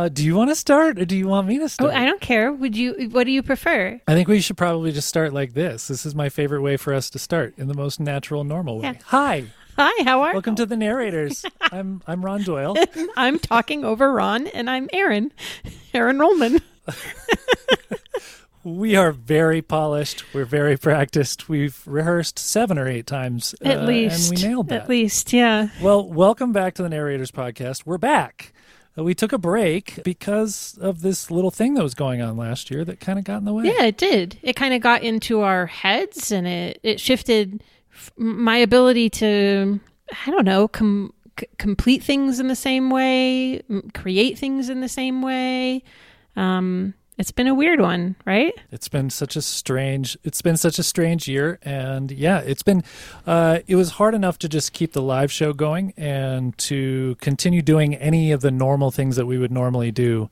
Uh, do you want to start or do you want me to start? Oh, start? I don't care. Would you? What do you prefer? I think we should probably just start like this. This is my favorite way for us to start in the most natural, normal way. Yeah. Hi, Hi, how are you? welcome to the narrators. I'm I'm Ron Doyle. I'm talking over Ron, and I'm Erin, Erin Rollman. We are very polished. We're very practiced. We've rehearsed seven or eight times, At uh, least, and we nailed that. At least, yeah. Well, welcome back to the Narrators Podcast. We're back. We took a break because of this little thing that was going on last year that kind of got in the way. Yeah, it did. It kind of got into our heads, and it it shifted my ability to, I don't know, com- complete things in the same way, create things in the same way. Um, it's been a weird one, right? It's been such a strange. It's been such a strange year, and yeah, it's been. Uh, it was hard enough to just keep the live show going and to continue doing any of the normal things that we would normally do.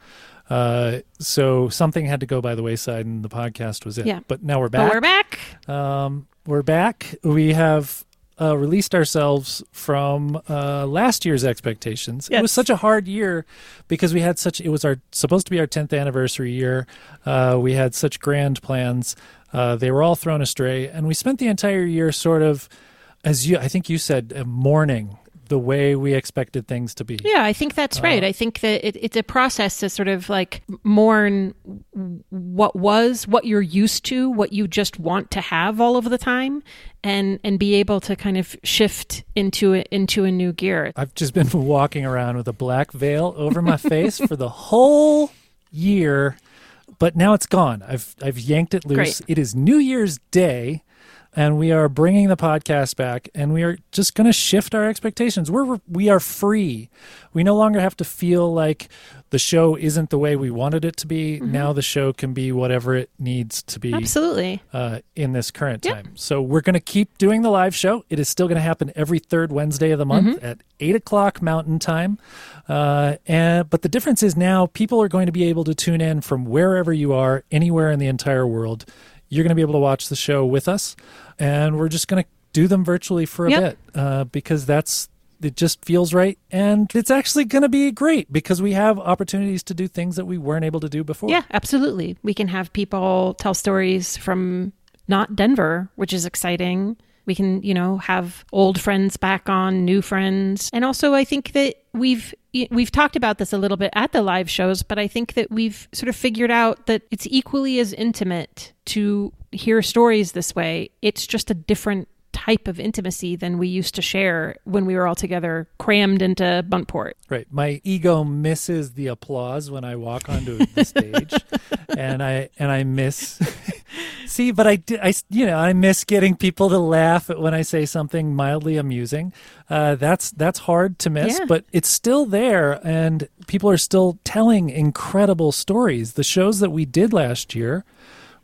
Uh, so something had to go by the wayside, and the podcast was it. Yeah. But now we're But back. we're back. Um, we're back. We have uh, released ourselves from uh, last year's expectations. It was such a hard year because we had such. It was our supposed to be our tenth anniversary year. Uh, we had such grand plans. Uh, they were all thrown astray, and we spent the entire year sort of, as you, I think you said, uh, mourning the way we expected things to be. Yeah, I think that's right. Uh, I think that it, it's a process to sort of like mourn what was, what you're used to, what you just want to have all of the time, and and be able to kind of shift into it into a new gear. I've just been walking around with a black veil over my face for the whole year, but now it's gone. I've I've yanked it loose. Great. It is New Year's Day, and we are bringing the podcast back, and we are just going to shift our expectations. We're we are free. We no longer have to feel like the show isn't the way we wanted it to be. Mm-hmm. Now the show can be whatever it needs to be Absolutely. uh, in this current Yeah. time. So we're going to keep doing the live show. It is still going to happen every third Wednesday of the month Mm-hmm. at eight o'clock Mountain Time. Uh, and but the difference is now people are going to be able to tune in from wherever you are, anywhere in the entire world. You're going to be able to watch the show with us, and we're just going to do them virtually for a Yep. bit uh, because that's. It just feels right, and it's actually going to be great because we have opportunities to do things that we weren't able to do before. Yeah, absolutely. We can have people tell stories from not Denver, which is exciting. We can, you know, have old friends back on, new friends. And also I think that we've we've talked about this a little bit at the live shows, but I think that we've sort of figured out that it's equally as intimate to hear stories this way. It's just a different type of intimacy than we used to share when we were all together crammed into Buntport. Right. My ego misses the applause when I walk onto the stage, and I and I miss. See, but I did. I you know I miss getting people to laugh when I say something mildly amusing. Uh, that's that's hard to miss, Yeah. but it's still there, and people are still telling incredible stories. The shows that we did last year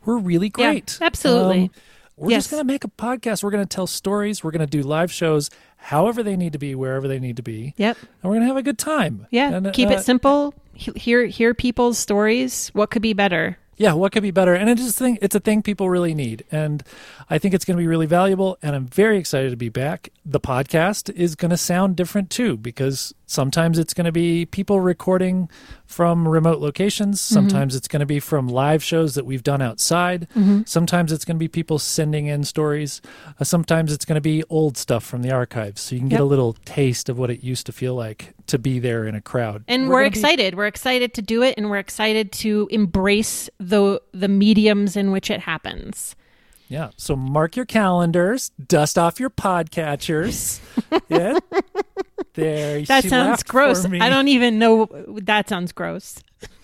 were really Yeah, great. absolutely. Um, we're Yes. just going to make a podcast. We're going to tell stories. We're going to do live shows, however they need to be, wherever they need to be Yep. and we're gonna have a good time. Yeah, And, keep uh, it simple. He- Hear hear people's stories. What could be better? Yeah, what could be better? And I just think it's a thing people really need, and I think it's going to be really valuable. And I'm very excited to be back. The podcast is going to sound different too, because sometimes it's going to be people recording from remote locations. Sometimes it's going to be from live shows that we've done outside. Sometimes it's going to be people sending in stories. Uh, sometimes it's going to be old stuff from the archives, so you can get a little taste of what it used to feel like to be there in a crowd. And we're, gonna be- excited. We're excited to do it, and we're excited to embrace the the mediums in which it happens. Yeah. So mark your calendars, dust off your podcatchers. yeah. There. That she sounds gross. I don't even know. That sounds gross.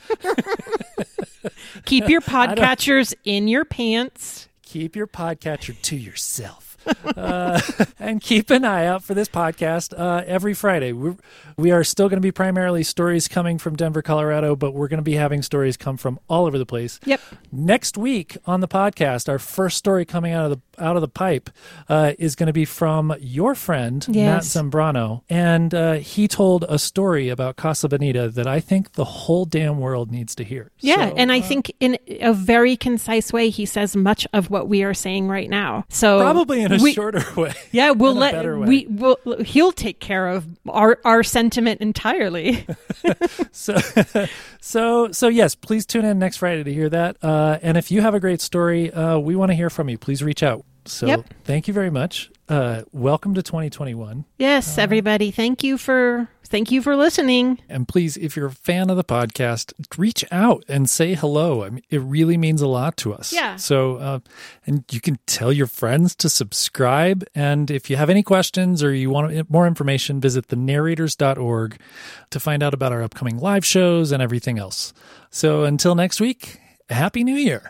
Keep your podcatchers in your pants. Keep your podcatcher to yourself. uh, and keep an eye out for this podcast uh, every Friday. We're, we are still going to be primarily stories coming from Denver, Colorado, but we're going to be having stories come from all over the place. Yep. Next week on the podcast, our first story coming out of the out of the pipe uh, is going to be from your friend Matt Yes. Zambrano, and uh, he told a story about Casa Bonita that I think the whole damn world needs to hear. Yeah, So, and I uh, think in a very concise way, he says much of what we are saying right now. So probably in a we, shorter way. Yeah, we'll let we will. He'll take care of our our sentiment entirely. so so so yes please tune in next friday to hear that uh, and if you have a great story uh, we want to hear from you please reach out so Yep. thank you very much. Uh, welcome to 2021 yes, everybody, thank you for thank you for listening. and please if you're a fan of the podcast reach out and say hello. I mean, it really means a lot to us. Yeah. so uh, and you can tell your friends to subscribe. And if you have any questions or you want more information visit thenarrators.org to find out about our upcoming live shows and everything else. So until next week happy new year